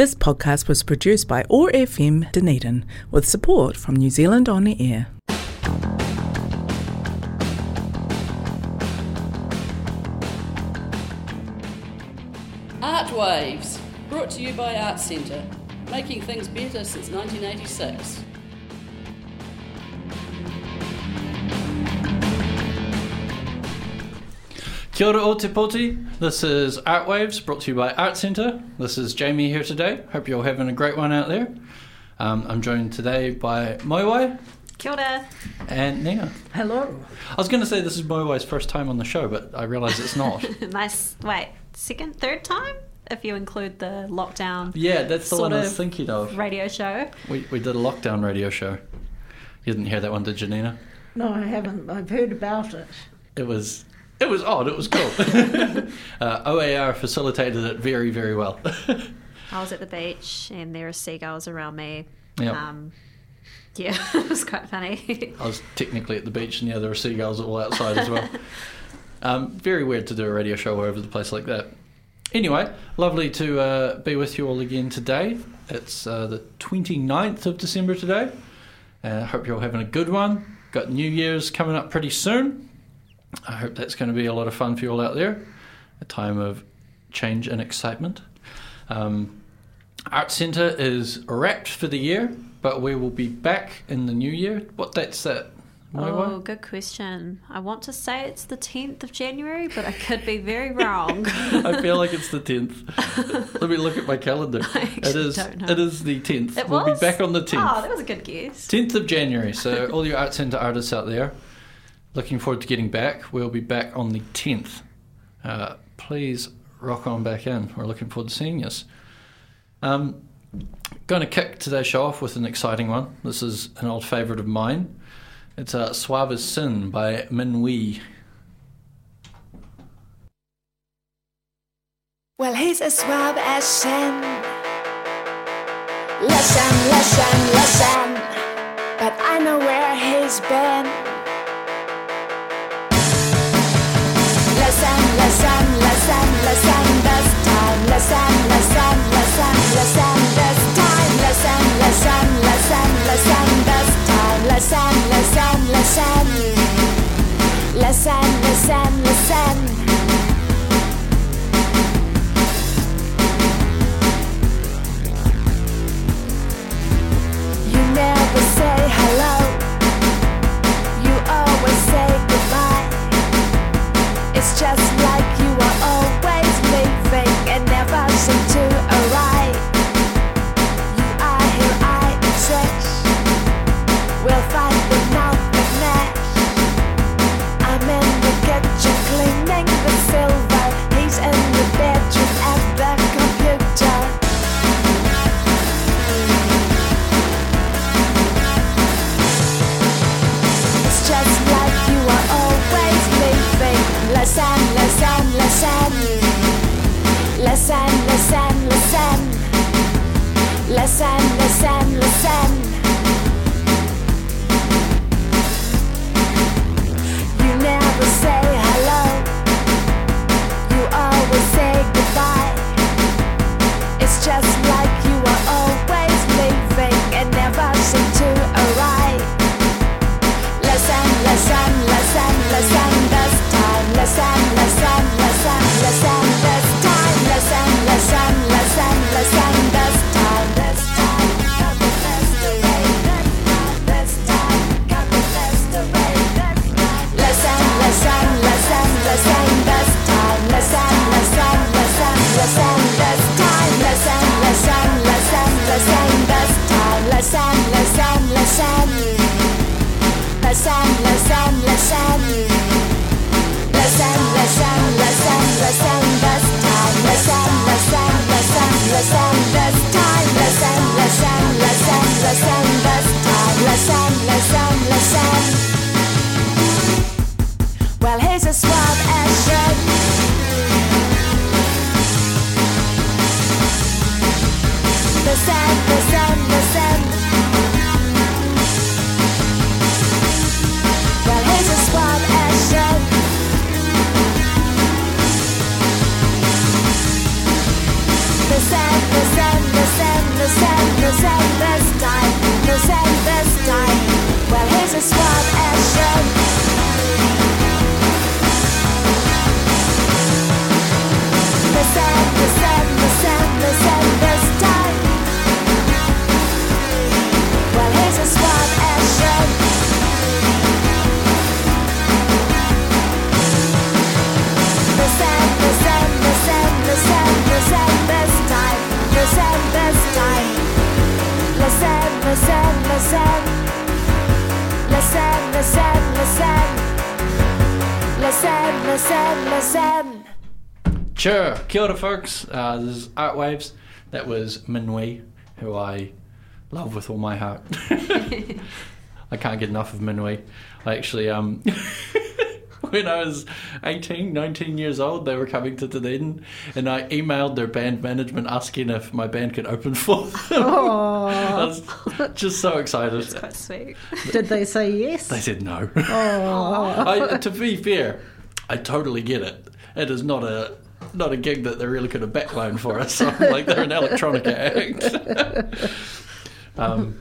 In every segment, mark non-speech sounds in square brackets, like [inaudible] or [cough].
This podcast was produced by ORFM Dunedin with support from New Zealand On the Air. Artwaves, brought to you by Artsenta, making things better since 1986. Kia ora o te poti. This is Artwaves, brought to you by Artsenta. This is Jamie here today. Hope you're all having a great one out there. Um, I'm joined today by Moiwai Kia ora. and Nina. Hello. I was going to say this is Moiwai's first time on the show, but I realise it's not. [laughs] Nice. Wait, second, third time? If you include the lockdown yeah, that's the one I was of thinking of. radio show. We, we did a lockdown radio show. You didn't hear that one, did you, Nina? No, I haven't. I've heard about it. It was it was odd. It was cool. [laughs] uh, OAR facilitated it very very well. [laughs] I was at the beach and there were seagulls around me. Yep. Um, yeah, [laughs] it was quite funny. I was technically at the beach, and yeah, there were seagulls all outside as well. Um, very weird to do a radio show over the place like that. Anyway, lovely to uh, be with you all again today. It's uh, the 29th of December today. I uh, hope you're all having a good one. Got New Year's coming up pretty soon. I hope that's going to be a lot of fun for you all out there. A time of change and excitement. Um, Artsenta is wrapped for the year, but we will be back in the new year. What date's that? My oh, one? good question. I want to say it's the 10th of January, but I could be very wrong. [laughs] I feel like it's the tenth. Let me look at my calendar. [laughs] It is it is the tenth. It We'll was? be back on the 10th. Oh, that was a good guess. Tenth of January. So all your Artsenta artists out there, looking forward to getting back. We'll be back on the tenth. Uh, please rock on back in. We're looking forward to seeing you. Um, going to kick today's show off with an exciting one. This is an old favourite of mine. It's uh, Suave as Sin by Minuit. Well, he's as suave as sin. Listen, listen, listen. But I know where he's been. Listen, listen, listen, just like Kia ora, folks. Uh, this is Artwaves. That was Minuit, who I love with all my heart. [laughs] I can't get enough of Minuit. I actually, um, [laughs] when I was 18, 19 years old, they were coming to Dunedin, and I emailed their band management asking if my band could open for them. [laughs] I was just so excited. Quite sweet. Did they say yes? They said no. Oh, I, to be fair, I totally get it. It is not a not a gig that they really could have backloaned for us. [laughs] like they're an electronic act. [laughs] um,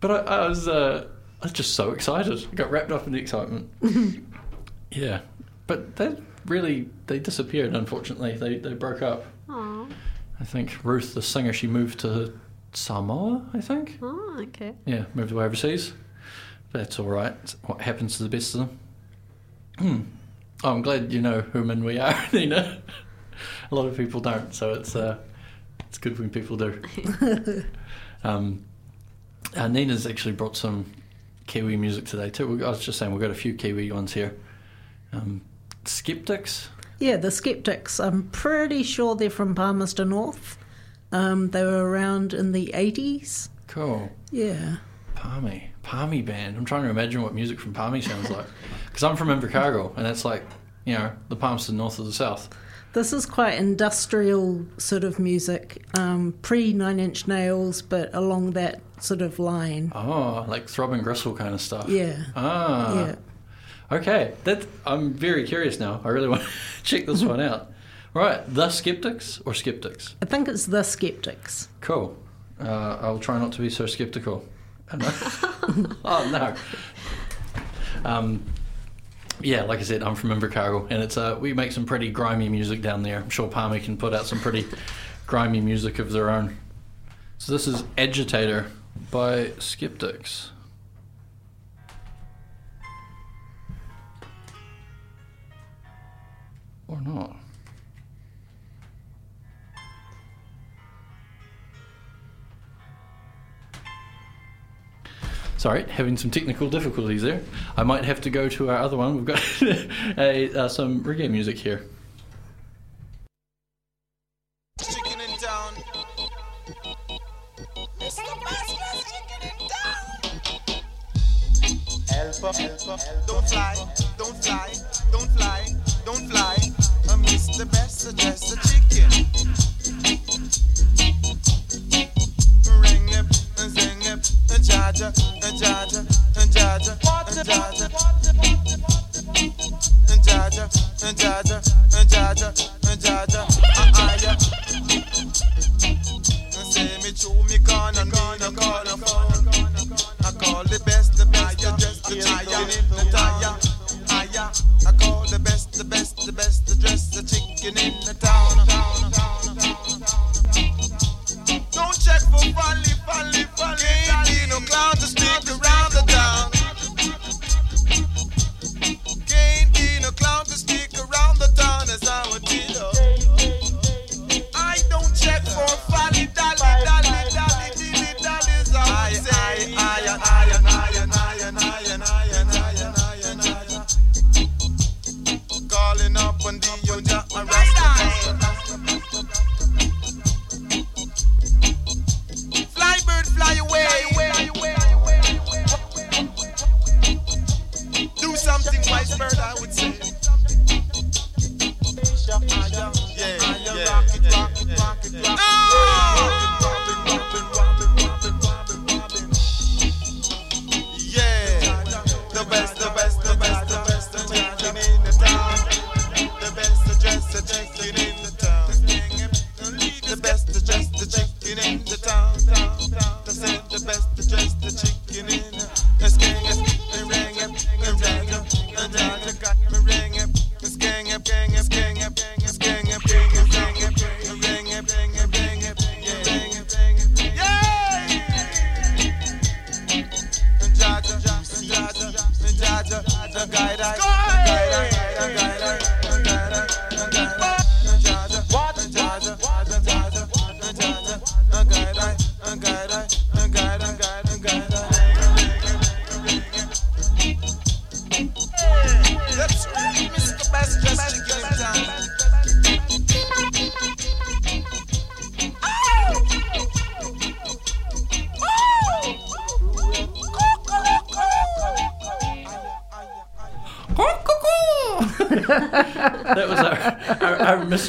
but I, I was uh, I was just so excited. I got wrapped up in the excitement. [laughs] yeah, but they really they disappeared. Unfortunately, they they broke up. Oh, I think Ruth, the singer, she moved to Samoa. I think. oh, okay. Yeah, moved away overseas. But that's all right. It's what happens to the best of them. Hmm. Oh, I'm glad you know who Minuit are, Nina. A lot of people don't, so it's uh, it's good when people do. [laughs] um, uh, Nina's actually brought some Kiwi music today too. I was just saying we've got a few Kiwi ones here. Um, Skeptics. yeah, the Skeptics. I'm pretty sure they're from Palmerston North. Um, they were around in the 80s. Cool. Yeah. Palmy. Palmy band. I'm trying to imagine what music from Palmy sounds like. Because I'm from Invercargill, and that's like, you know, the Palmerston north of the south. This is quite industrial sort of music, um, pre Nine Inch Nails, but along that sort of line. Oh, like Throbbing Gristle kind of stuff. Yeah. Ah. Yeah. Okay. That I'm very curious now. I really [laughs] want to check this one out. Right. The Skeptics or Skeptics? I think it's the Skeptics. Cool. Uh, I'll try not to be so skeptical. Oh, [laughs] no. oh no. Um, yeah, like I said, I'm from Invercargill, and it's uh, we make some pretty grimy music down there. I'm sure Palmy can put out some pretty [laughs] grimy music of their own. So this is Agitator by Skeptics. Or not. Sorry, having some technical difficulties there. I might have to go to our other one. We've got [laughs] a, uh, some reggae music here. town. Help help Don't fly, don't fly, don't fly, don't fly. I miss the best, just a chicken. and Jaja, and Jaja, and Jaja.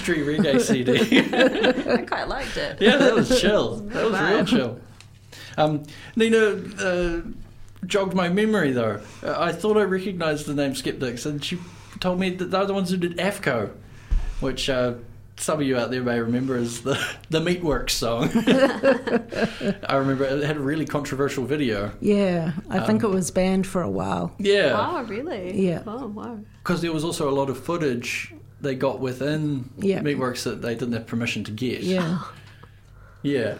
Mystery reggae CD. [laughs] I quite liked it. yeah, that was chill. [laughs] That was Wow. real chill. Um, Nina uh, jogged my memory though. Uh, I thought I recognised the name Skeptics, and she told me that they're the ones who did AFFCO, which uh, some of you out there may remember as the [laughs] the Meatworks song. I remember it had a really controversial video. Yeah, I think Um, it was banned for a while. Yeah, Oh, really? Yeah. Oh, wow. because there was also a lot of footage they got within Yeah. Meatworks that they didn't have permission to get. Yeah, [laughs] Yeah.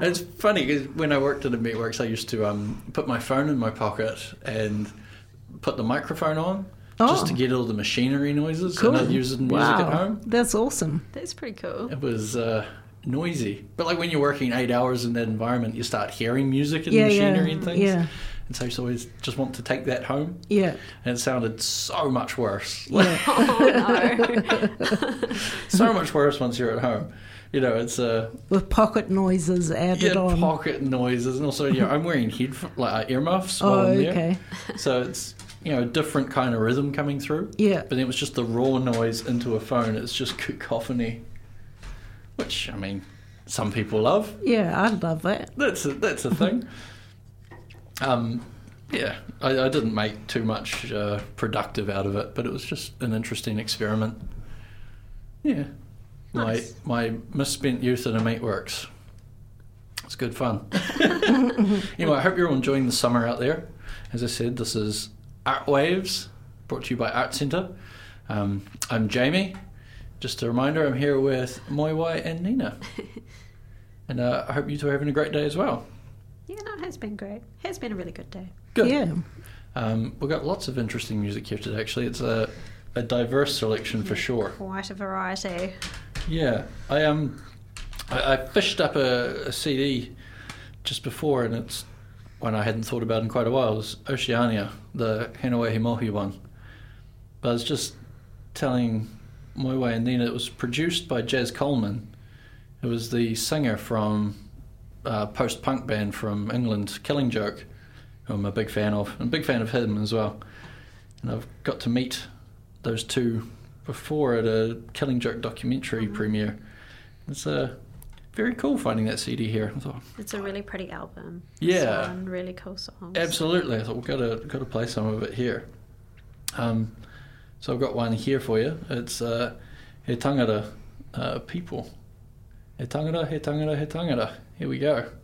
It's funny because when I worked at a Meatworks, I used to um, put my phone in my pocket and put the microphone on just Oh. to get all the machinery noises cool. and I'd use it in music wow, at home. that's awesome. That's pretty cool. It was uh, noisy. But like when you're working eight hours in that environment, you start hearing music and Yeah, machinery yeah, and things. yeah. And so to always just want to take that home. Yeah, And it sounded so much worse. yeah, Oh, [laughs] no. so much worse once you're at home. You know, it's uh, with pocket noises added yeah, on. pocket noises, and also you know, I'm wearing head like uh, earmuffs. oh, I'm there. okay. So it's you know a different kind of rhythm coming through. Yeah, But then it was just the raw noise into a phone. It's just cacophony, which I mean, some people love. yeah, I love that. That's a, that's a thing. [laughs] um, yeah, I, I didn't make too much uh, productive out of it, but it was just an interesting experiment. Yeah, Nice. my my misspent youth in a meatworks. It's good fun. [laughs] [laughs] anyway, I hope you're all enjoying the summer out there. As I said, this is Artwaves, brought to you by Artsenta. Um, I'm Jamie. Just a reminder, I'm here with Moiwai and Nina. [laughs] and uh, I hope you two are having a great day as well. Yeah, no, it has been great. It has been a really good day. Good. Yeah, Um, we've got lots of interesting music here today, actually. It's a, a diverse selection for sure. Quite a variety. Yeah. I um, I, I fished up a, a CD just before, and it's one I hadn't thought about in quite a while. It was Oceania, the Hinewehi Mohi one. But I was just telling Moiway and Nina it was produced by Jaz Coleman. It was the singer from uh, post punk band from England, Killing Joke, who I'm a big fan of. I'm a big fan of him as well. And I've got to meet those two before at a Killing Joke documentary premiere. It's uh, very cool finding that CD here. I thought, It's a really pretty album. Yeah. Some really cool songs. Absolutely. I thought we've got to got to play some of it here. Um, so I've got one here for you. It's uh, He Tangata uh, People. He Tangata, He Tangata, He Tangata. Here we go.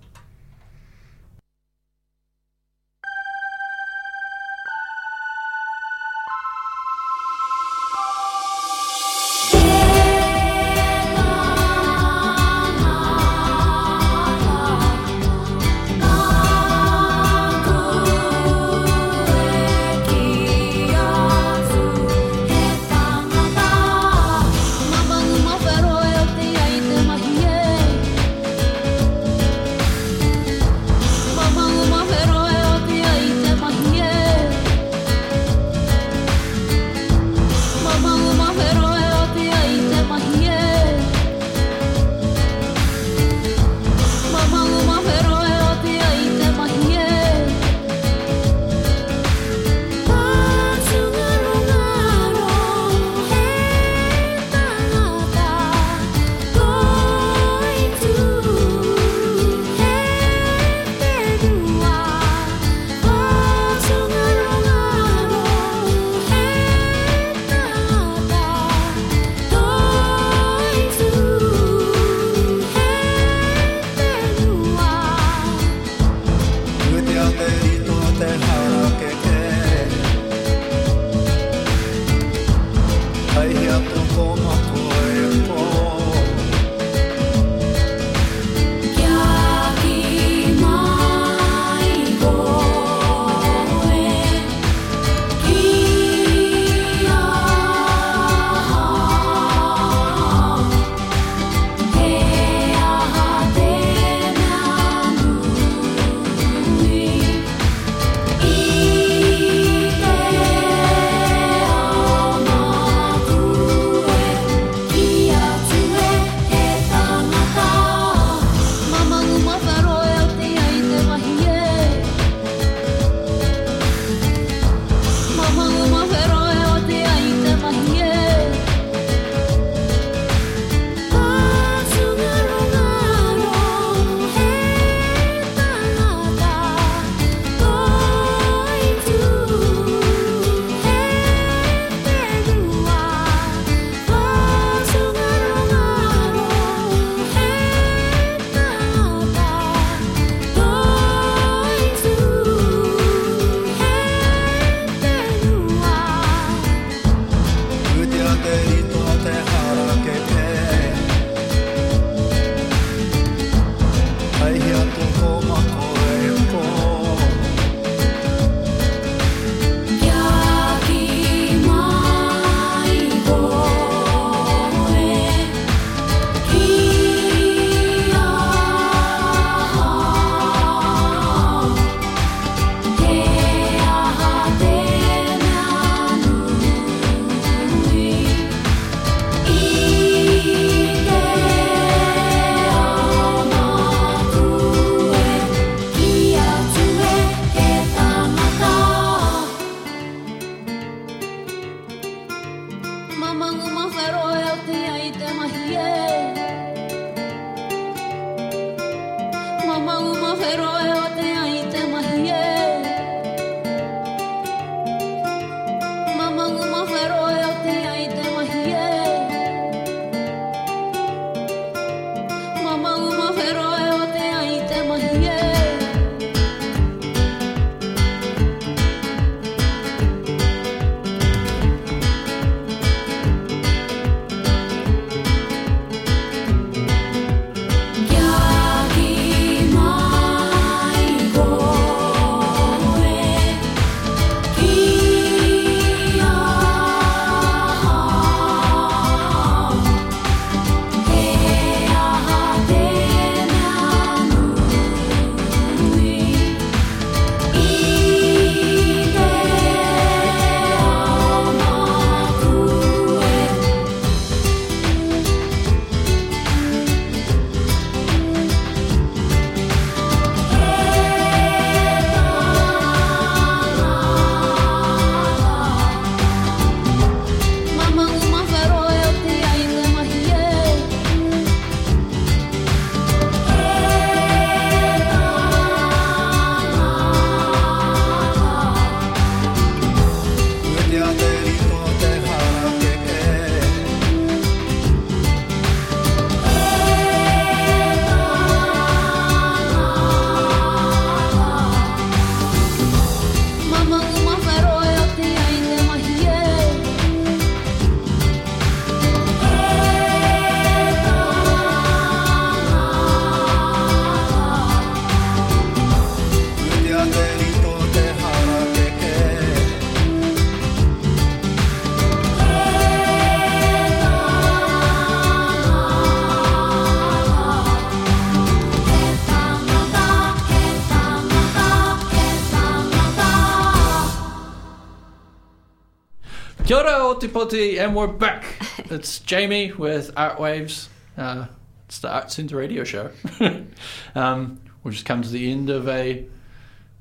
Ora, and we're back. [laughs] It's Jamie with Artwaves. Uh, it's the Artsenta radio show. [laughs] um, we've just come to the end of a,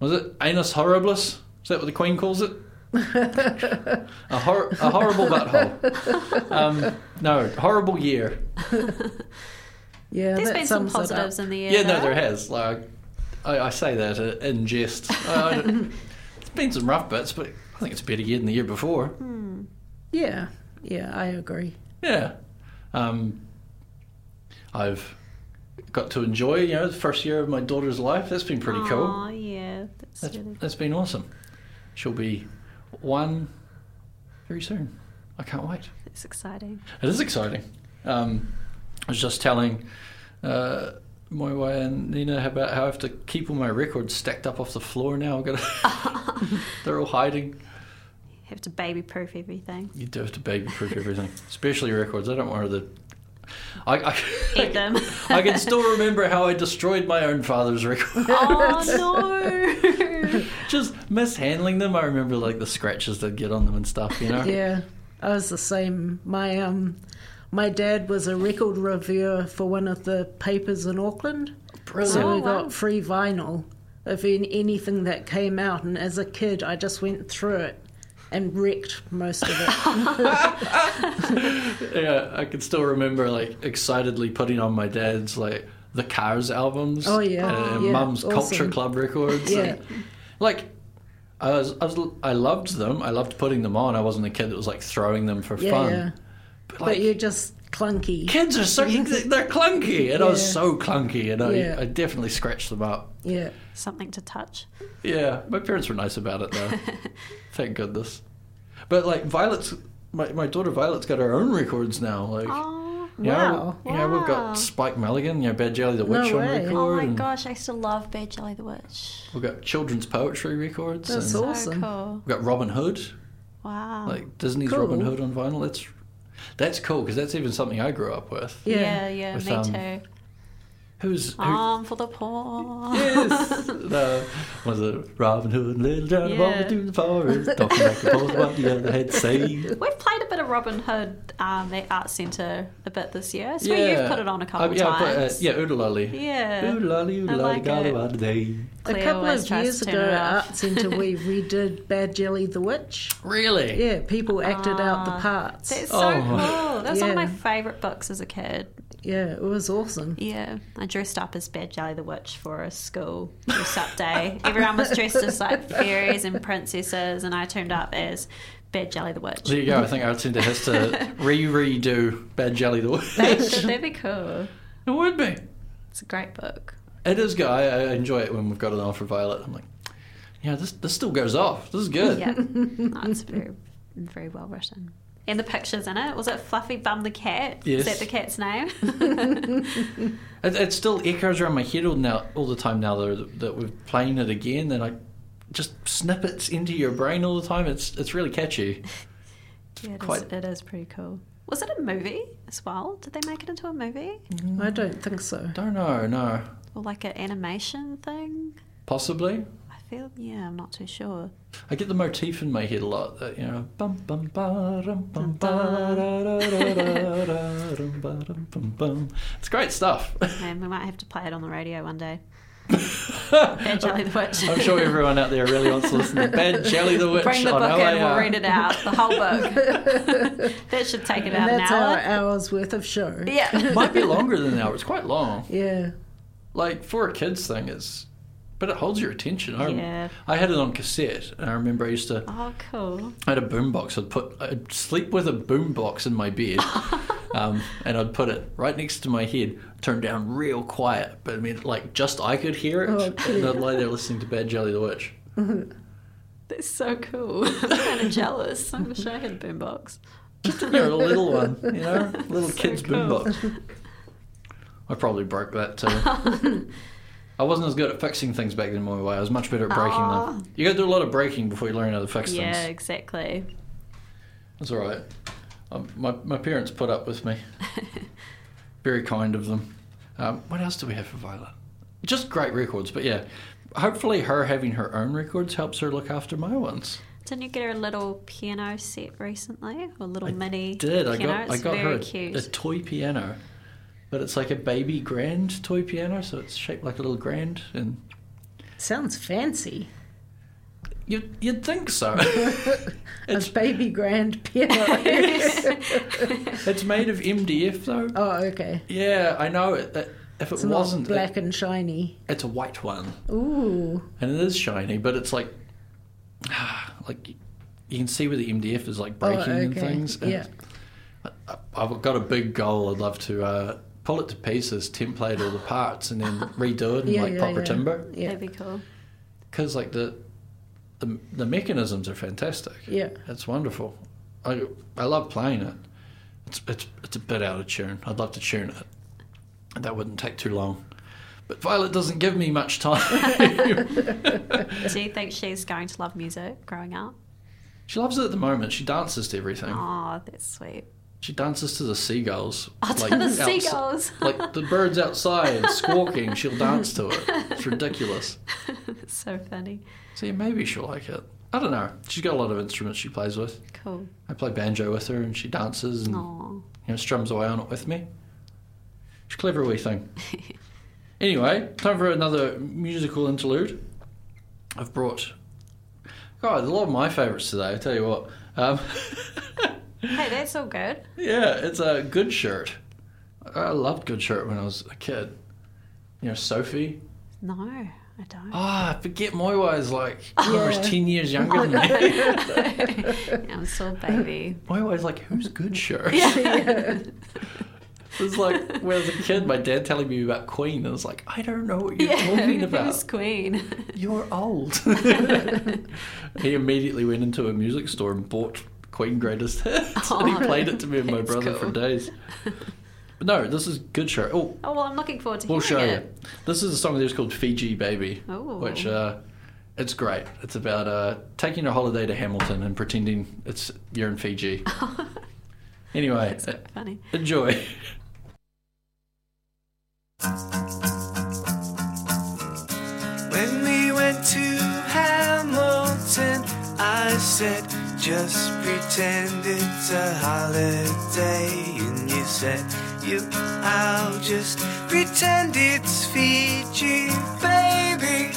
was it Anus Horribilis? Is that what the Queen calls it? [laughs] a, hor- a horrible butthole. Um, no, horrible year. Yeah, there's been some sums it up. positives in the year. Yeah, no, there has. Like, I, I say that uh, in jest. I, I, it's been some rough bits, but I think it's a better year than the year before. Yeah, yeah, I agree. Yeah. Um, I've got to enjoy, you know, the first year of my daughter's life. That's been pretty cool. Aw, yeah, that's, That's, really that's been awesome. She'll be one very soon. I can't wait. It's exciting. It is exciting. Um, I was just telling uh, my wife and Nina about how I have to keep all my records stacked up off the floor now. I've got to, [laughs] they're all hiding. Have to baby proof everything. You do have to baby proof everything, especially records. I don't want her to. I, I, Eat them. I can still remember how I destroyed my own father's records. oh no! [laughs] Just mishandling them. I remember like the scratches that get on them and stuff. You know. Yeah, I was the same. My um, my dad was a record reviewer for one of the papers in Auckland, Brilliant. so we Oh, got free vinyl of an- anything that came out. And as a kid, I just went through it and wrecked most of it. [laughs] [laughs] Yeah, I can still remember like excitedly putting on my dad's like the Cars albums. Oh, yeah. uh, and Yeah, Mum's Culture. Club records. Yeah. and, like. I was, I was, I loved them. I loved putting them on. I wasn't a kid that was like throwing them for yeah, fun. yeah. But, But you're just clunky. kids are so they're clunky, and I was so clunky, and I, Yeah. I definitely scratched them up. Yeah. Something to touch. Yeah, my parents were nice about it though. [laughs] Thank goodness. But like Violet's, my my daughter Violet's got her own records now. Like Oh, You know, Wow. you know, we've got Spike Milligan, you know, Bad Jelly the No Witch on way. record. Oh my and gosh, I used to love Bad Jelly the Witch. We've got children's poetry records. That's and So Awesome. cool. We've got Robin Hood, Wow. like Disney's Cool. Robin Hood on vinyl. That's that's cool because that's even something I grew up with. yeah, yeah, With, me um, too. Who's who? Arm for the poor. Yes, [laughs] the, was it Robin Hood, Little John Yeah. walking through the forest, talking back and forth what the other had to say. We've played a bit of Robin Hood um, at Artsenta a bit this year. So you've put it on a couple Uh, yeah, I put, uh, times. yeah, Oo-De-Lally. Yeah. Oo-De-Lally, I oo-de-lally, like golly, it. what a day. A couple of years ago turn at. Artsenta, we [laughs] redid Bad Jelly the Witch. Really? Yeah, people acted out the Ah, parts. That's so Oh. cool. That was one of my favourite books as a kid. Yeah, it was awesome. Yeah, I dressed up as Bad Jelly the Witch for a school dress up day. Everyone was dressed as like fairies and princesses, and I turned up as Bad Jelly the Witch. There you go. I think Artsenta has to [laughs] re-redo Bad Jelly the Witch. should, that'd be cool. It would be. It's a great book. It is good. I, I enjoy it when we've got an on Violet. I'm like, yeah, this this still goes off. This is good. Yeah, no, it's very, very well written. And the pictures in it was it Fluffy Bum the cat? Is that the cat's name? [laughs] [laughs] It, it still echoes around my head all now all the time now that, that we're playing it again. And I just snippets into your brain all the time. It's it's really catchy. [laughs] yeah, it is, Quite- it is pretty cool. Was it a movie as well? Did they make it into a movie mm. I don't think so. Don't know. No, or like an animation thing? possibly. I feel yeah, I'm not too sure. I get the motif in my head a lot. That you know, bum bum ba dum bum ba da da da da da dum ba dum bum bum. It's great stuff. [laughs] Man, we might have to play it on the radio one day. [laughs] Bad Jelly the Witch. I'm sure everyone out there really wants to listen to Bad Jelly the Witch Bring the on book in, we'll read it out, the whole book. [laughs] that should take And about an that's our hour. hour's worth of show. Yeah. Might be longer than an hour. It's quite long. Yeah. Like for a kids thing, it's but it holds your attention. I, Yeah. I had it on cassette, and I remember I used to. Oh, cool. I had a boombox. I'd put. I'd sleep with a boombox in my bed, [laughs] um, and I'd put it right next to my head, turned down real quiet. But I mean, like just I could hear it, Oh, and I'd lie there [laughs] listening to Bad Jelly the Witch. [laughs] That's so cool. I'm kind of jealous. I wish I had a boombox. You're a little one, you know, little So kid's cool. boombox. I probably broke that too. I wasn't as good at fixing things back then, my way. I was much better at breaking Aw. them. You got to do a lot of breaking before you learn how to fix things. Yeah, things. exactly. That's all right. Um, my my parents put up with me. [laughs] Very kind of them. Um, what else do we have for Violet? Just great records, but yeah. Hopefully, her having her own records helps her look after my ones. Didn't you get her a little piano set recently? Or a little mini Did I piano? got I It's got her a, cute. a toy piano, but it's like a baby grand toy piano, so it's shaped like a little grand, and Sounds fancy. you you'd think so. [laughs] A it's baby grand piano. [laughs] it's made of MDF though. oh, okay. Yeah, I know it. it if it It's wasn't, black it- and shiny. it's a white one. Ooh. and it is shiny, but it's like, [sighs] like you can see where the MDF is like breaking oh, okay. and things. And Yeah. I- I've got a big goal. I'd love to uh, pull it to pieces, template all the parts, and then [laughs] redo it in Yeah, like yeah, proper yeah. timber. Yeah. That'd be cool. Because like the, the the mechanisms are fantastic. Yeah. It's wonderful. I I love playing it. It's it's it's a bit out of tune. I'd love to tune it. And that wouldn't take too long. But Violet doesn't give me much time. [laughs] Do you think she's going to love music growing up? she loves it at the moment. She dances to everything. Oh, that's sweet. She dances to the seagulls. Oh, to the outside- seagulls. [laughs] like the birds outside squawking, she'll dance to it. It's ridiculous. That's [laughs] so funny. So yeah, maybe she'll like it. I don't know. She's got a lot of instruments she plays with. Cool. I play banjo with her and she dances and Aw. you know, strums away on it with me. She's a clever wee thing. [laughs] anyway, time for another musical interlude. I've brought God, a lot of my favourites today, I tell you what. Um, Hey, that's all good. Yeah, it's a Goodshirt. I loved Goodshirt when I was a kid. You know, Sophie. No, I don't. Ah, [laughs] I forget Moiwa is like almost Yeah. ten years [laughs] younger than me. [laughs] I'm still a baby. Moiwa is like, who's Goodshirt? yeah. It was like when I was a kid, my dad telling me about Queen, and I was like, I don't know what you're talking who's about. Queen? You're old. he immediately went into a music store and bought Queen Greatest [laughs] Hits, and he Oh, played it to me and my that's brother for days. [laughs] But no, this is Goodshirt. Oh, Oh well, I'm looking forward to we'll show hearing you. This is a song of theirs called Fiji Baby, Ooh. which uh, it's great. It's about uh, taking a holiday to Hamilton and pretending it's you're in Fiji. [laughs] anyway, uh, Funny. enjoy. When we went to Hamilton, I said, just pretend it's a holiday. And you said, you, I'll just pretend it's Fiji, baby.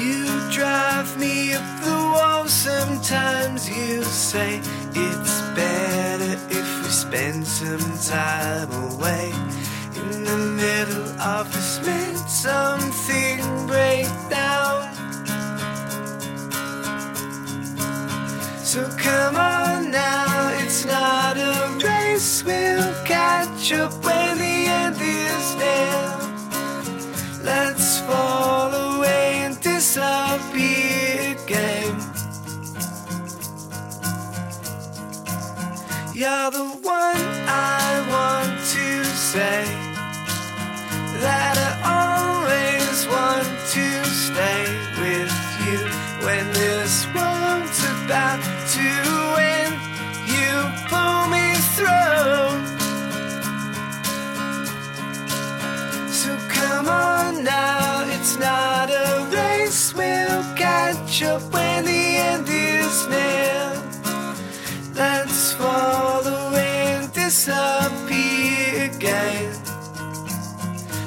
You drive me up the wall sometimes. You say it's better if we spend some time away. In the middle of this mid something break come on now, it's not a race. We'll catch up when the end is near. Let's fall away and disappear again. You're the one I want to say that I always want to stay with you when this world's about disappear again.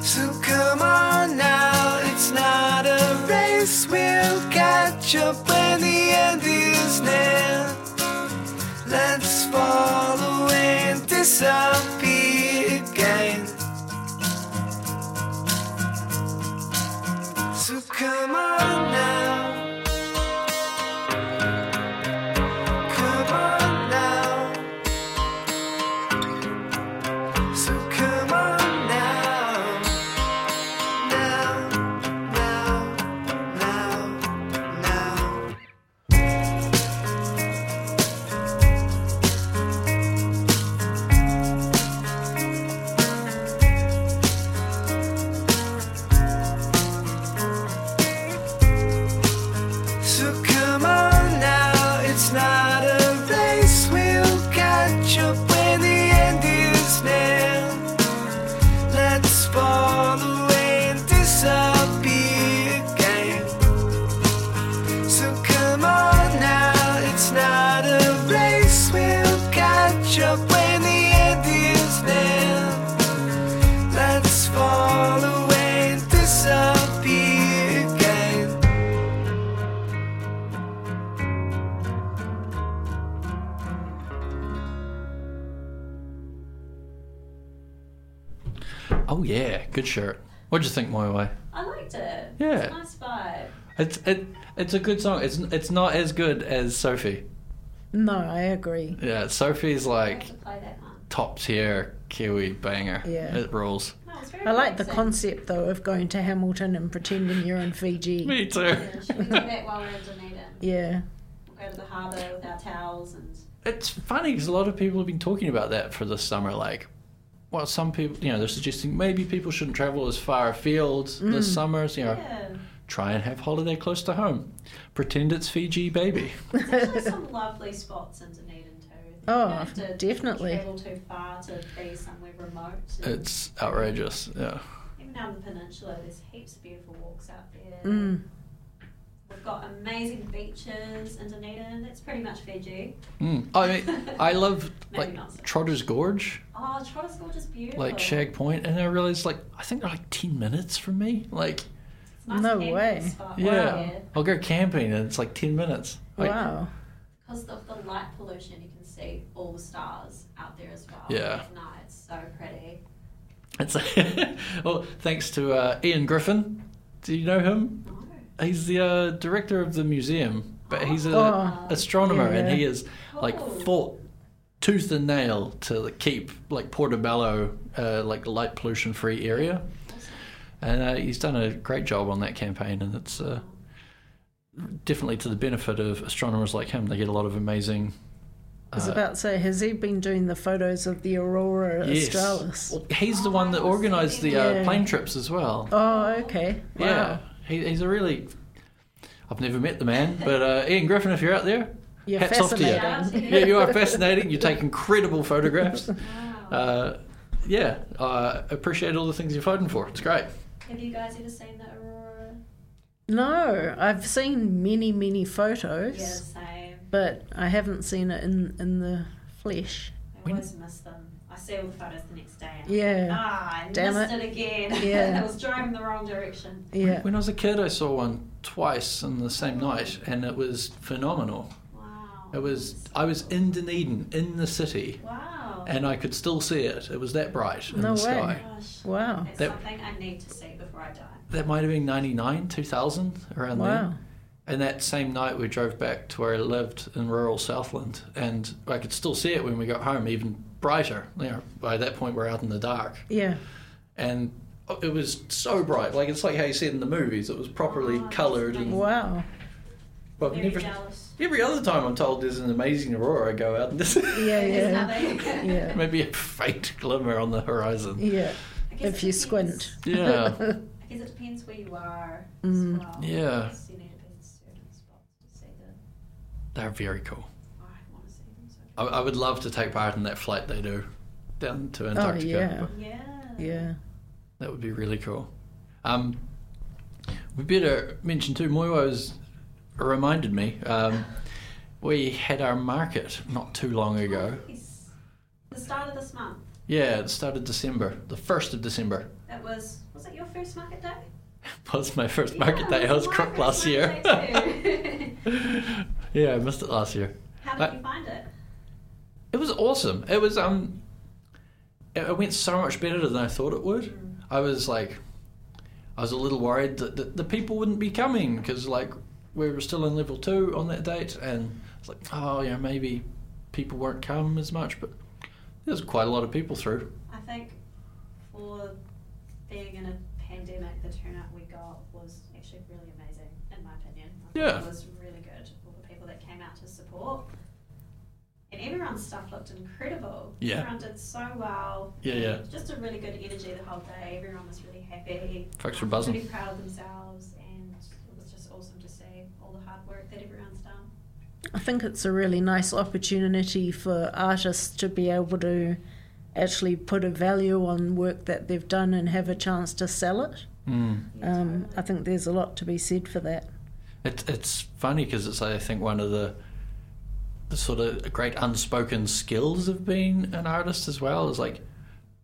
So come on now, it's not a race. We'll catch up when the end is near. Let's follow and disappear again. So come on now. It's it it's a good song. It's it's not as good as Sophie. No, I agree. Yeah, Sophie's like have to play that one. top tier Kiwi banger. Yeah. it rules. No, it's very I like the concept though of going to Hamilton and pretending you're in Fiji. [laughs] Me too. Yeah, should we do that while we're in Dunedin? Yeah. We'll go to the harbour with our towels and It's funny because a lot of people have been talking about that for this summer. Like, well, some people, you know, they're suggesting maybe people shouldn't travel as far afield this mm. summer. So, you know, yeah. Try and have holiday close to home. Pretend it's Fiji, baby. There's [laughs] actually some lovely spots in Dunedin too. You Oh, don't have to definitely. Travel too far to be somewhere remote. It's outrageous. Yeah. even down the peninsula, there's heaps of beautiful walks out there. Mm. We've got amazing beaches in Dunedin. That's pretty much Fiji. Mm. I mean, [laughs] I love like so. Trotter's Gorge, Oh, Trotter's Gorge is beautiful. like Shag Point, and I realized like I think they're like ten minutes from me. Like, It's a nice No way. spot. yeah, I'll go camping and it's like ten minutes. Like, Wow. Because of the light pollution, you can see all the stars out there as well. Yeah. At night, it's so pretty. It's [laughs] well, thanks to uh, Ian Griffin. Do you know him? No. He's the uh, director of the museum, but he's an Oh, astronomer, and yeah. he is like fought tooth and nail to like, keep like Portobello uh, like light pollution free area, and uh, he's done a great job on that campaign, and it's uh, definitely to the benefit of astronomers like him. They get a lot of amazing I was Uh, about to say, has he been doing the photos of the Aurora Yes. Australis? Well, he's the one that organised the uh, Yeah. plane trips as well. Oh, okay. Wow. Yeah, he, he's a really. I've never met the man, but uh, Ian Griffin, if you're out there, You're hats off to you. Yeah, you are fascinating. You take incredible photographs. Uh, yeah, I appreciate all the things you're fighting for. It's great. Have you guys ever seen the Aurora? No, I've seen many, many photos, Yeah, same. but I haven't seen it in, in the flesh. I always miss them. I see all the photos the next day. and I'm Yeah. like, Ah, I Damn missed it. it, again. [laughs] Yeah. I was driving the wrong direction. Yeah. When I was a kid, I saw one twice in the same night, and it was phenomenal. Wow. It was. I was in Dunedin, in the city, Wow. And I could still see it. It was that bright in No the way. sky. Gosh. Wow. It's That- something I need to see before I die. That might have been 99, 2000, around Wow. then. And that same night, we drove back to where I lived in rural Southland, and I could still see it when we got home, even brighter. You know, by that point, we're out in the dark, Yeah. and it was so bright. Like it's like how you see it in the movies. It was properly Oh, coloured, and Wow. But Very never, jealous. every other time I'm told there's an amazing aurora, I go out and just [laughs] Yeah, There's yeah. nothing. Yeah. maybe a faint glimmer on the horizon. Yeah. If you depends. squint. [laughs] Yeah, I guess it [laughs] depends where you are Mm. as well. Yeah. You need to be in certain spots to see the. they're very cool. I want to see them so. I, I would love to take part in that flight they do down to Antarctica. Oh, Antarctica. yeah. Yeah. Yeah. That would be really cool. Um, we better mention too. Moiwo's reminded me. Um, we had our market not too long ago. Nice. The start of this month. Yeah, it started December, the first of December. It was. Was it your first market day? It [laughs] was my first market Yeah, day. I was crook last year. market [laughs] yeah, I missed it last year. How did Uh, you find it? It was awesome. It was um, it it went so much better than I thought it would. I was like, I was a little worried that the, the people wouldn't be coming because like we were still in level two on that date, and it's like, oh yeah, maybe people weren't come as much, but there's quite a lot of people through. I think for being in a pandemic, the turnout we got was actually really amazing, in my opinion. Yeah. It was really good. All the people that came out to support. And everyone's stuff looked incredible. Yeah. Everyone did so well. Yeah, yeah. Just a really good energy the whole day. Everyone was really happy. Folks were buzzing. Really proud of themselves, all the hard work that everyone's done. I think it's a really nice opportunity for artists to be able to actually put a value on work that they've done and have a chance to sell it. Mm. Um, I think there's a lot to be said for that. It, it's funny because it's I think one of the the sort of great unspoken skills of being an artist as well is like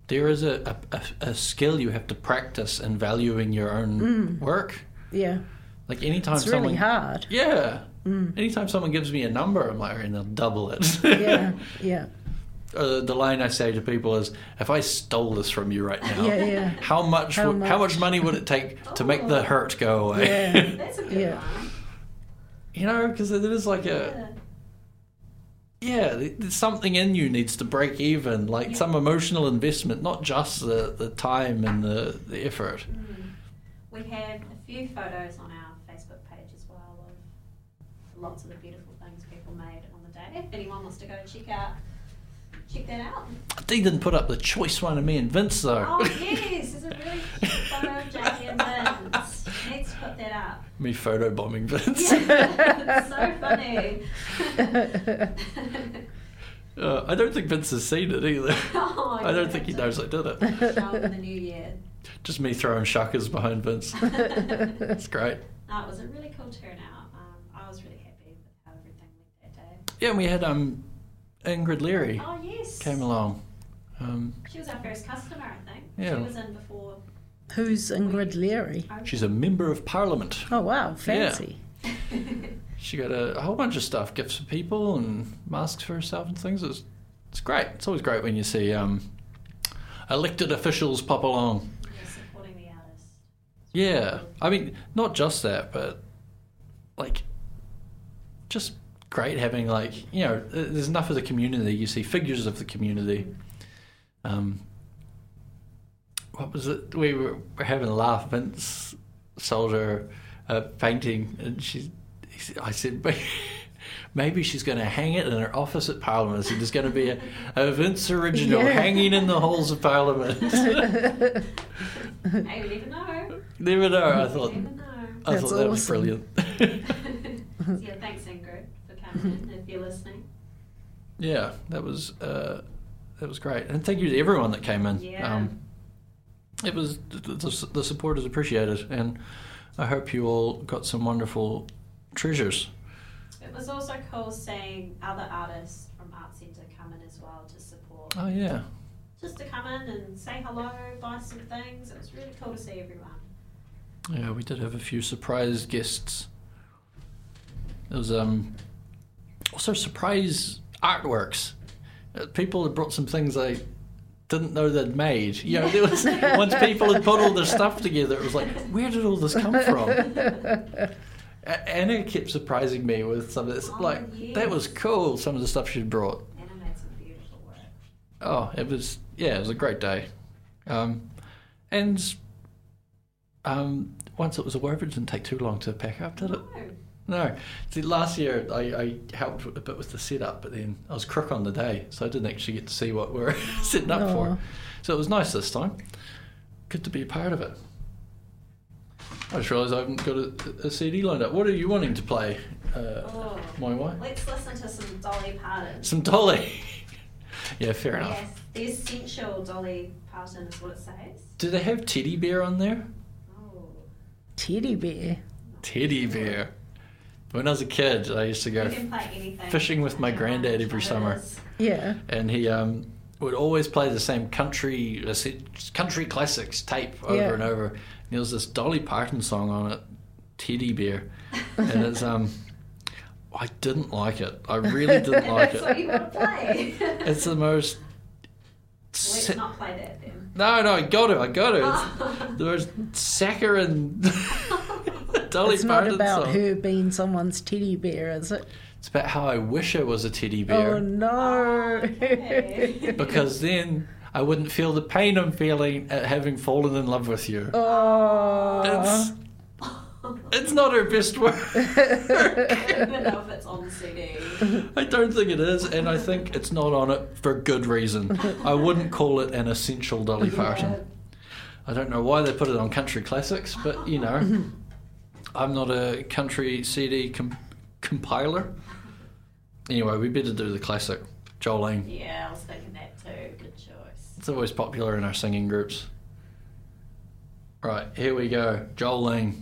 there is a, a, a- a skill you have to practice in valuing your own work. Yeah, Like anytime it's someone really hard. yeah, anytime someone gives me a number, I'm like, and they'll double it. [laughs] Yeah, yeah, [laughs] uh, the line I say to people is, if I stole this from you right now, Yeah, yeah. how much How would, how much? much money would it take to make the hurt go away? yeah, [laughs] That's a good Yeah. one. you know, because it is like a Yeah. yeah, th- there's something in you needs to break even, like Yeah. some emotional investment, not just the, the time and the, the effort. Mm. We had a few photos on our lots of the beautiful things people made on the day. If anyone wants to go check out, check that out. Dee didn't put up the choice one of me and Vince though. Oh [laughs] yes, there's a really cute photo of Jackie and Vince. Let's put that up. me photo bombing Vince. it's [laughs] so funny. [laughs] Uh, I don't think Vince has seen it either. Oh, I don't think he knows I did it. Show in the new year. Just me throwing shuckers behind Vince. It's great. No, it was a really cool turnout. Um, I was really Yeah, and we had um Ingrid Leary Oh yes, came along. Um, She was our first customer, I think. Yeah. She was in before. Who's Ingrid Leary? she's a member of Parliament. Oh wow, fancy. [laughs] She got a, a whole bunch of stuff, gifts for people and masks for herself and things. It's it's great. It's always great when you see um, elected officials pop along. Yeah, supporting the artist. Yeah, I mean, not just that, but like, just great having like you know, there's enough of the community. You see figures of the community. Um, what was it? We were, were having a laugh. Vince sold her a painting, and she, he said- I said, [laughs] maybe she's going to hang it in her office at Parliament. So there's going to be a, a Vince original Yeah. hanging in the halls of Parliament. [laughs] Hey, we never know. Never know. I We thought know. I That's thought that was awesome. brilliant. [laughs] So, yeah, thanks Ingrid [laughs] if you're listening. yeah, that was uh, that was great, and thank you to everyone that came in. Yeah. Um, it was the, the, support is appreciated, and I hope you all got some wonderful treasures. It was also cool seeing other artists from Artsenta come in as well to support. Oh yeah, Just to come in and say hello, buy some things. It was really cool to see everyone. yeah, we did have a few surprise guests. There was um also surprise artworks. Uh, People had brought some things I didn't know they'd made. You know, there was [laughs] [laughs] once people had put all their stuff together, it was like, where did all this come from? [laughs] A- Anna kept surprising me with some of this. Oh, like that was cool. Some of the stuff she'd brought. Anna made some beautiful work. Oh, it was yeah, it was a great day. Um, and um, once it was over, it didn't take too long to pack up, did it? No. No. See, last year I, I helped a bit with the setup, but then I was crook on the day, so I didn't actually get to see what we were [laughs] setting up Aw. for. So it was nice this time. Good to be a part of it. I just realised I haven't got a, a CD lined up. What are you wanting to play, uh, Oh. my wife? Let's listen to some Dolly Parton. Some Dolly. [laughs] yeah, fair enough. Yes, the essential Dolly Parton is what it says. Do they have Teddy Bear on there? Oh. Teddy bear. Teddy Bear. When I was a kid, I used to go You can play anything. fishing with my granddad every summer. Yeah. and he um, would always play the same country uh, country classics tape over Yeah. and over. And there was this Dolly Parton song on it, Teddy Bear, and it's um, [laughs] I didn't like it. I really didn't [laughs] like it. That's what you it. want to play. [laughs] It's the most. Let's sa- not play that then. no, no, I got it. I got it. It's the most saccharine Dolly it's not about song. her being someone's teddy bear, is it? It's about how I wish I was a teddy bear. Oh no. [laughs] Because then I wouldn't feel the pain I'm feeling at having fallen in love with you. oh. It's it's not her best work. I don't know if it's on CD. I don't think it is, and I think it's not on it for good reason. I wouldn't call it an essential Dolly [laughs] Parton. I don't know why they put it on country classics, but you know, I'm not a country CD com- compiler. Anyway, we better do the classic. Jolene. Yeah, I was thinking that too. Good choice. It's always popular in our singing groups. Right, here we go. Jolene.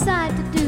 decide to do,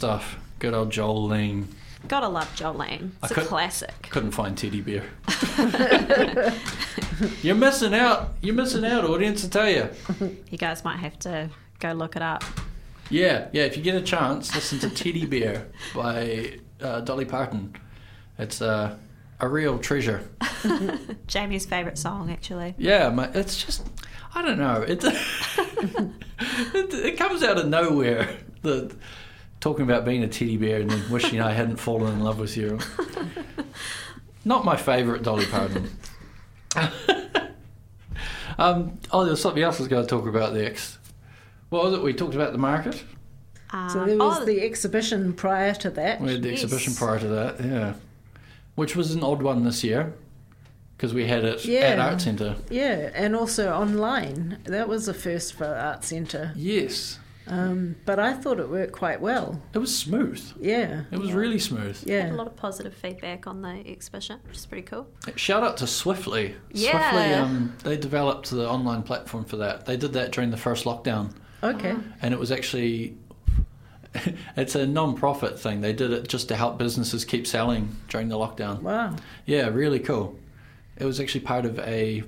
stuff. Good old Jolene. Gotta love Jolene. It's a could- classic. Couldn't find teddy bear. [laughs] You're missing out. You're missing out, audience. I tell you. You guys might have to go look it up. Yeah, yeah. If you get a chance, listen to Teddy Bear by uh, Dolly Parton. It's uh, a real treasure. [laughs] Jamie's favourite song, actually. Yeah, my, it's just I don't know. It, [laughs] it it comes out of nowhere. The talking about being a teddy bear and then wishing I hadn't fallen in love with you. [laughs] Not my favourite Dolly Parton. um, oh, there's something else I was going to talk about next. What was it? We talked about the market. So there was oh, the exhibition prior to that. We had the Yes. exhibition prior to that, yeah. Which was an odd one this year because we had it at Artsenta. Yeah, and also online. That was a first for Artsenta. Yes, Um, but I thought it worked quite well. it was smooth. Yeah, It was really smooth. had a lot of positive feedback on the exhibition, which is pretty cool. Shout out to Swiftly. Yeah. Swiftly, um, they developed the online platform for that. They did that during the first lockdown, Okay. and it was actually. [laughs] It's a non-profit thing. They did it just to help businesses keep selling during the lockdown. Wow. Yeah, really cool. It was actually part of a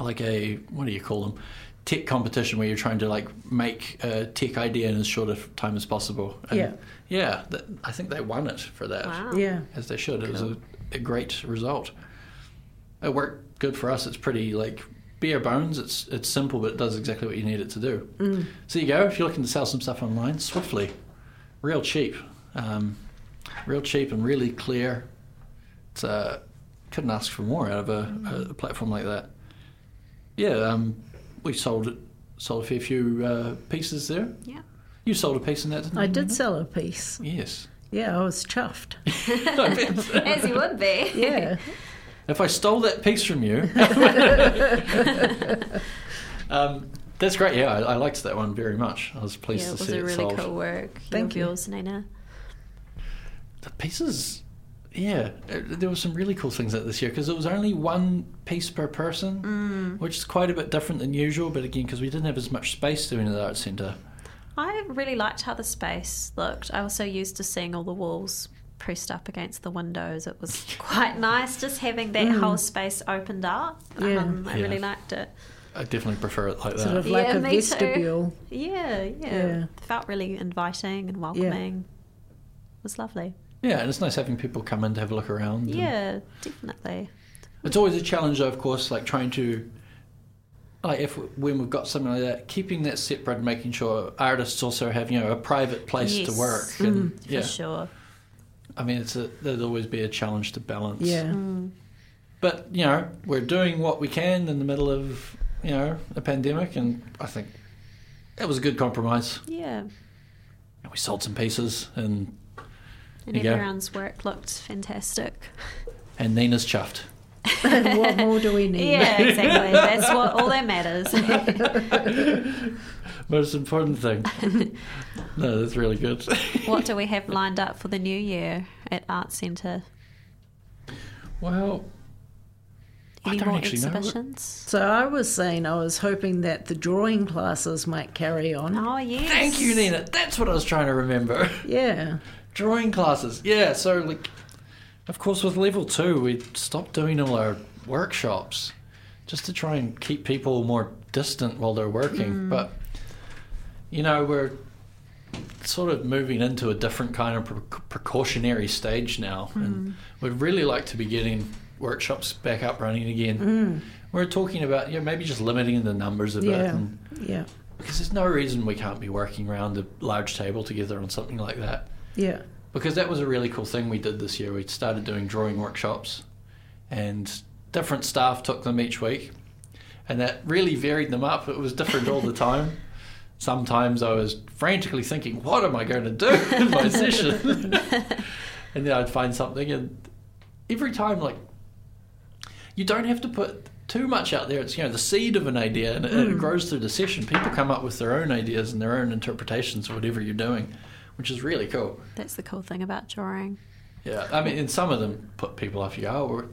like a what do you call them? Tech competition where you're trying to like make a tech idea in as short a time as possible. And Yeah. yeah. That, I think they won it for that, Wow. Yeah. as they should. It was a, a great result. It worked good for us. It's pretty like bare bones. It's it's simple, but it does exactly what you need it to do. Mm. So you go. If you're looking to sell some stuff online, swiftly, real cheap, um, real cheap and really clear. It's uh, couldn't ask for more out of a, a platform like that. Yeah, um, we sold it, sold a fair few uh, pieces there. Yeah. You sold a piece in that, didn't I you? I did sell a piece. Yes. Yeah, I was chuffed. [laughs] [laughs] As you would be. Yeah. If I stole that piece from you, [laughs] um, that's great. Yeah, I, I liked that one very much. I was pleased Yeah, it to was see a it really sold. cool work. Thank of you. yours, Nina. The pieces, yeah, uh, there were some really cool things at this year because it was only one piece per person, Mm. which is quite a bit different than usual. But again, because we didn't have as much space doing it at the Artsenta. I really liked how the space looked. I was so used to seeing all the walls pressed up against the windows. It was [laughs] quite nice just having that whole space opened up. Yeah. Um, I Yeah. really liked it. I definitely prefer it like that. Sort that. of like Yeah, a vestibule. Yeah, yeah. Yeah. It felt really inviting and welcoming. It was lovely. Yeah, and it's nice having people come in to have a look around. Yeah, definitely. It's always a challenge, though, of course, like trying to, like if when we've got something like that, keeping that separate, and making sure artists also have you know a private place Yes. to work. And For yeah, sure. I mean, it's a there'd always be a challenge to balance. Yeah. Mm. but you know, we're doing what we can in the middle of you know a pandemic, and I think that was a good compromise. Yeah. And we sold some pieces, and And There you go. everyone's work looked fantastic. and Nina's chuffed. [laughs] what more do we need? Yeah, exactly. That's what all that matters. [laughs] Most important thing. [laughs] no, that's really good. what do we have lined up for the new year at Artsenta? well, I Any don't more actually know. exhibitions? So I was saying I was hoping that the drawing classes might carry on. Oh, yes. Thank you, Nina. That's what I was trying to remember. Yeah. Drawing classes. Yeah, so like of course with level two we stopped doing all our workshops just to try and keep people more distant while they're working. Mm. But you know, we're sort of moving into a different kind of pre- precautionary stage now and mm-hmm. we'd really like to be getting workshops back up running again. Mm. We're talking about yeah, maybe just limiting the numbers a bit Yeah. and Yeah. because there's no reason we can't be working around a large table together on something like that. Yeah. Because that was a really cool thing we did this year. We started doing drawing workshops, and different staff took them each week, and that really varied them up. It was different all the [laughs] time. Sometimes I was frantically thinking, "What am I going to do [laughs] in my session?" [laughs] and then I'd find something, and every time, like, you don't have to put too much out there. It's you know the seed of an idea, and it, it mm. grows through the session. People come up with their own ideas and their own interpretations of whatever you're doing, which is really cool. That's the cool thing about drawing. Yeah, I mean, and some of them put people off. You go, oh, we're,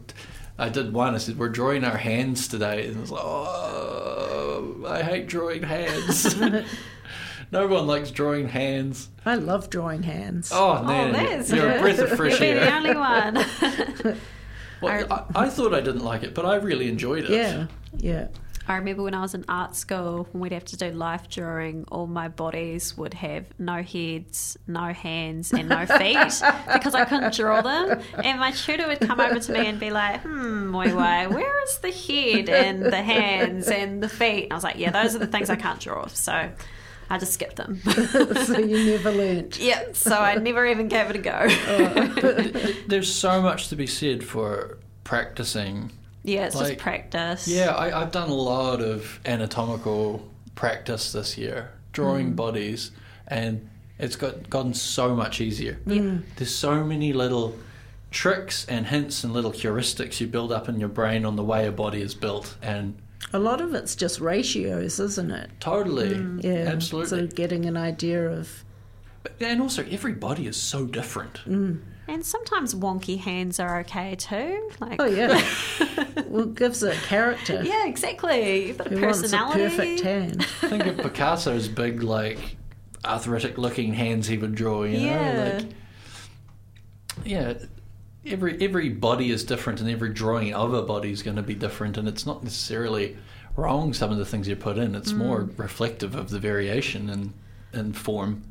I did one. I said, we're drawing our hands today, and it's like, oh, I hate drawing hands. [laughs] no one likes drawing hands. I love drawing hands. Oh, Oh, man, there's you're a breath of fresh air. You'll be the only one. [laughs] [laughs] Well, I, I thought I didn't like it, but I really enjoyed it. yeah, yeah. I remember when I was in art school, when we'd have to do life drawing, all my bodies would have no heads, no hands, and no feet [laughs] because I couldn't draw them. And my tutor would come over to me and be like, hmm, Wei Wei, where is the head and the hands and the feet? And I was like, yeah, those are the things I can't draw. So I just skipped them. [laughs] so you never learnt. yeah, so I never even gave it a go. There's so much to be said for practicing. Yeah, it's Like, just practice. Yeah, I, I've done a lot of anatomical practice this year, drawing Mm. bodies, and it's got gotten so much easier. There's so many little tricks and hints and little heuristics you build up in your brain on the way a body is built, and A lot of it's just ratios, isn't it? totally, Mm. Yeah, absolutely. Sort of getting an idea of. But- and also, every body is so different. And sometimes wonky hands are okay too. Like, Oh yeah, [laughs] well, it gives it character. Yeah, exactly. A bit of Who wants a personality. perfect hand? [laughs] Think of Picasso's big, like, arthritic looking hands he would draw, you know? Yeah. Like, yeah, every, every body is different, and every drawing of a body is going to be different, and it's not necessarily wrong, some of the things you put in. It's more mm. reflective of the variation in, in form.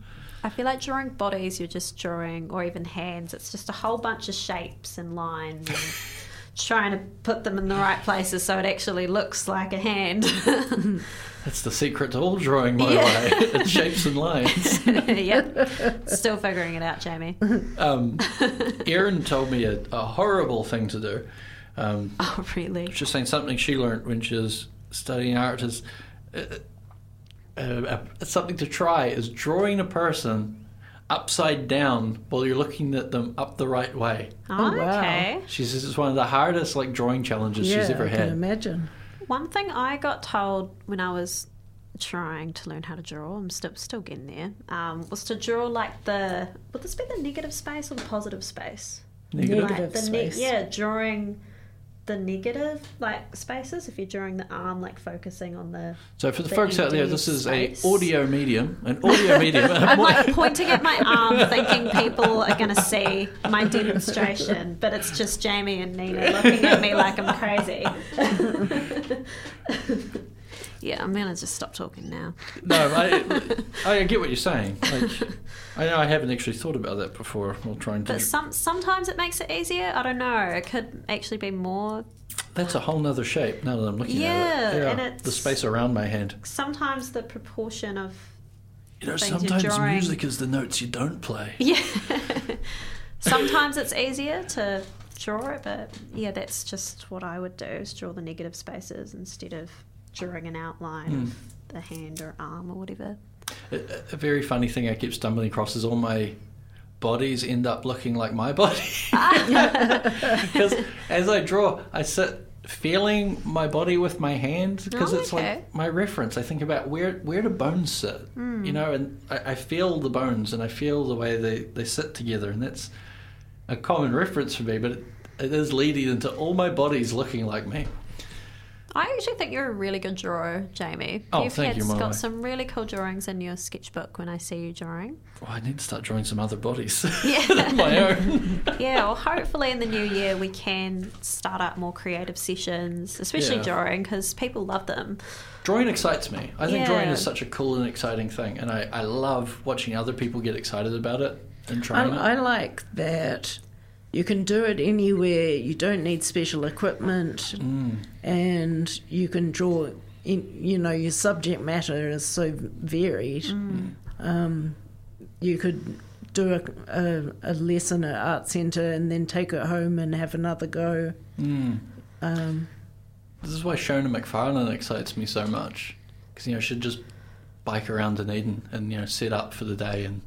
I feel like drawing bodies, you're just drawing, or even hands, it's just a whole bunch of shapes and lines and [laughs] trying to put them in the right places so it actually looks like a hand. [laughs] That's the secret to all drawing, my Yeah. way. [laughs] It's shapes and lines. yep. Still figuring it out, Jamie. Um, Erin told me a, a horrible thing to do. Um, Oh, really? She's saying something she learnt when she was studying art is uh, uh, uh, something to try is drawing a person upside down while you're looking at them up the right way. Oh, wow. okay. She says it's one of the hardest like drawing challenges yeah, she's ever had. I can had. imagine. One thing I got told when I was trying to learn how to draw, I'm still still getting there, um, was to draw like the would this be the negative space or the positive space? Negative. Negative Like the ne- space. yeah, drawing the negative like spaces. If you're drawing the arm, like focusing on the. So for the, the folks out there, this is a audio medium, an audio [laughs] medium. I'm like pointing at my arm, thinking people are going to see my demonstration, but it's just Jamie and Nina looking at me like I'm crazy. [laughs] yeah, I'm going to just stop talking now. no, I, [laughs] I get what you're saying. Like, [laughs] I know I haven't actually thought about that before while trying to. But some sometimes it makes it easier. I don't know. It could actually be more. That's a whole nother shape now that I'm looking Yeah, at it. yeah, and it's, the space around my hand. Sometimes the proportion of You know, sometimes music is the notes you don't play. [laughs] yeah. sometimes it's easier to draw it, but yeah, that's just what I would do: is draw the negative spaces instead of drawing an outline Hmm. of the hand or arm or whatever. A, a very funny thing I keep stumbling across is all my bodies end up looking like my body. [laughs] Because as I draw, I sit feeling my body with my hand because Oh, it's okay. like my reference. I think about where where do bones sit, Hmm. you know, and I, I feel the bones and I feel the way they, they sit together, and that's a common reference for me. But it, it is leading into all my bodies looking like me. I actually think you're a really good drawer, Jamie. Oh, You've thank had, you, Molly. got some really cool drawings in your sketchbook when I see you drawing. Well, I need to start drawing some other bodies [laughs] Yeah. [laughs] than my own. [laughs] yeah, well, hopefully in the new year we can start up more creative sessions, especially Yeah. drawing, because people love them. Drawing excites me. I think drawing is such a cool and exciting thing, and I, I love watching other people get excited about it and I, trying it. I like that you can do it anywhere. You don't need special equipment, Mm. and you can draw. In, you know, your subject matter is so varied. Mm. Um, you could do a, a, a lesson at Artsenta and then take it home and have another go. Mm. Um, This is why Shona McFarlane excites me so much, because you know she'd just bike around Dunedin and you know set up for the day and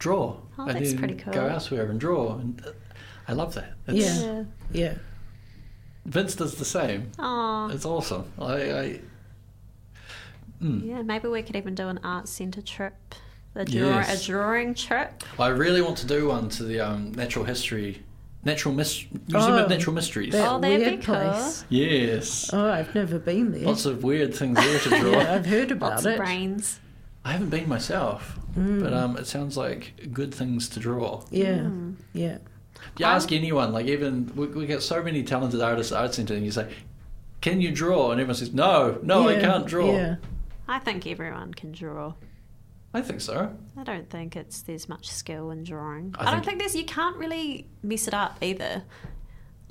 draw. Oh, and that's then pretty cool. Go elsewhere and draw, and uh, I love that. It's, Yeah. yeah. Vince does the same. Oh, It's awesome. I, I mm. yeah. Maybe we could even do an Artsenta trip, a, draw, Yes. a drawing trip. I really want to do one to the um, natural history, natural mis- museum Oh, of natural mysteries. That Oh, that'd be cool. place. Yes, Oh, I've never been there. lots of weird things there to draw. yeah, I've heard about Lots it. of brains. I haven't been myself, but um, it sounds like good things to draw. Yeah, yeah. You ask anyone, like even we, we get so many talented artists at Artsenta, and you say, "Can you draw?" And everyone says, "No, no, I can't draw." Yeah. I think everyone can draw. I think so. I don't think it's there's much skill in drawing. I I, don't think- think there's you can't really mess it up either.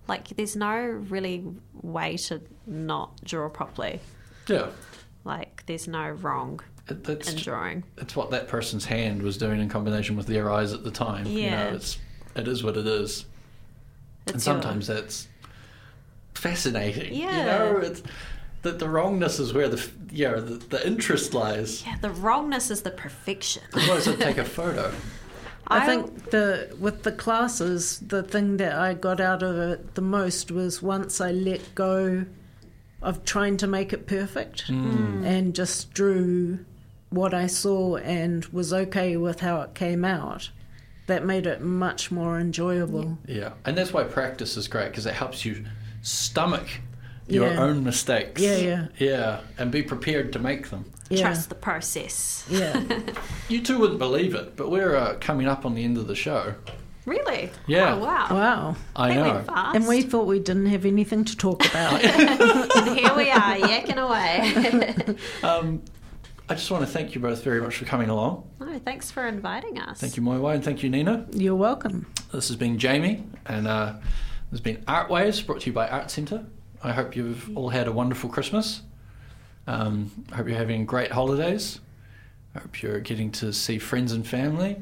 Like there's no really way to not draw properly. Yeah, Like there's no wrong it, it's in drawing. it's what that person's hand was doing in combination with their eyes at the time. you Yeah. know, it's it is what it is, and It's your- sometimes that's fascinating. Yeah. you Yeah. know, it's that the wrongness is where the f- yeah the, the interest lies. yeah, the wrongness is the perfection. Otherwise, I'd take a [laughs] photo. I think the with the classes, the thing that I got out of it the most was once I let go of trying to make it perfect mm. and just drew what I saw and was okay with how it came out. That made it much more enjoyable. Yeah, and that's why practice is great because it helps you stomach your Yeah. own mistakes. Yeah, yeah. yeah, and be prepared to make them. Yeah. Trust the process. Yeah. [laughs] You two wouldn't believe it, but we're uh, coming up on the end of the show. Really? Yeah. Oh, wow. wow. I That know. fast. And we thought we didn't have anything to talk about. And [laughs] here we are, yakking away. [laughs] Um, I just want to thank you both very much for coming along. no, thanks for inviting us. Thank you, Moiwai, and thank you, Nina. You're welcome. This has been Jamie, and uh, this has been Artwaves, brought to you by Artsenta. I hope you've all had a wonderful Christmas. Um, I hope you're having great holidays. I hope you're getting to see friends and family.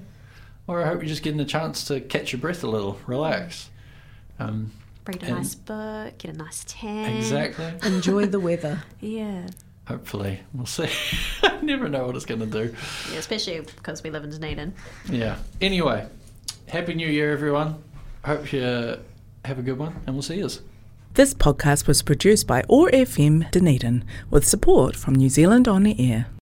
Or I hope you're just getting a chance to catch your breath a little, relax. Um, Read a And- nice book, get a nice tan. exactly. Enjoy the weather. [laughs] Yeah. Hopefully. We'll see. [laughs] I never know what it's going to do. yeah, especially because we live in Dunedin. Yeah. Anyway, Happy New Year, everyone. Hope you have a good one, and we'll see you. This podcast was produced by OAR FM Dunedin with support from New Zealand On the Air.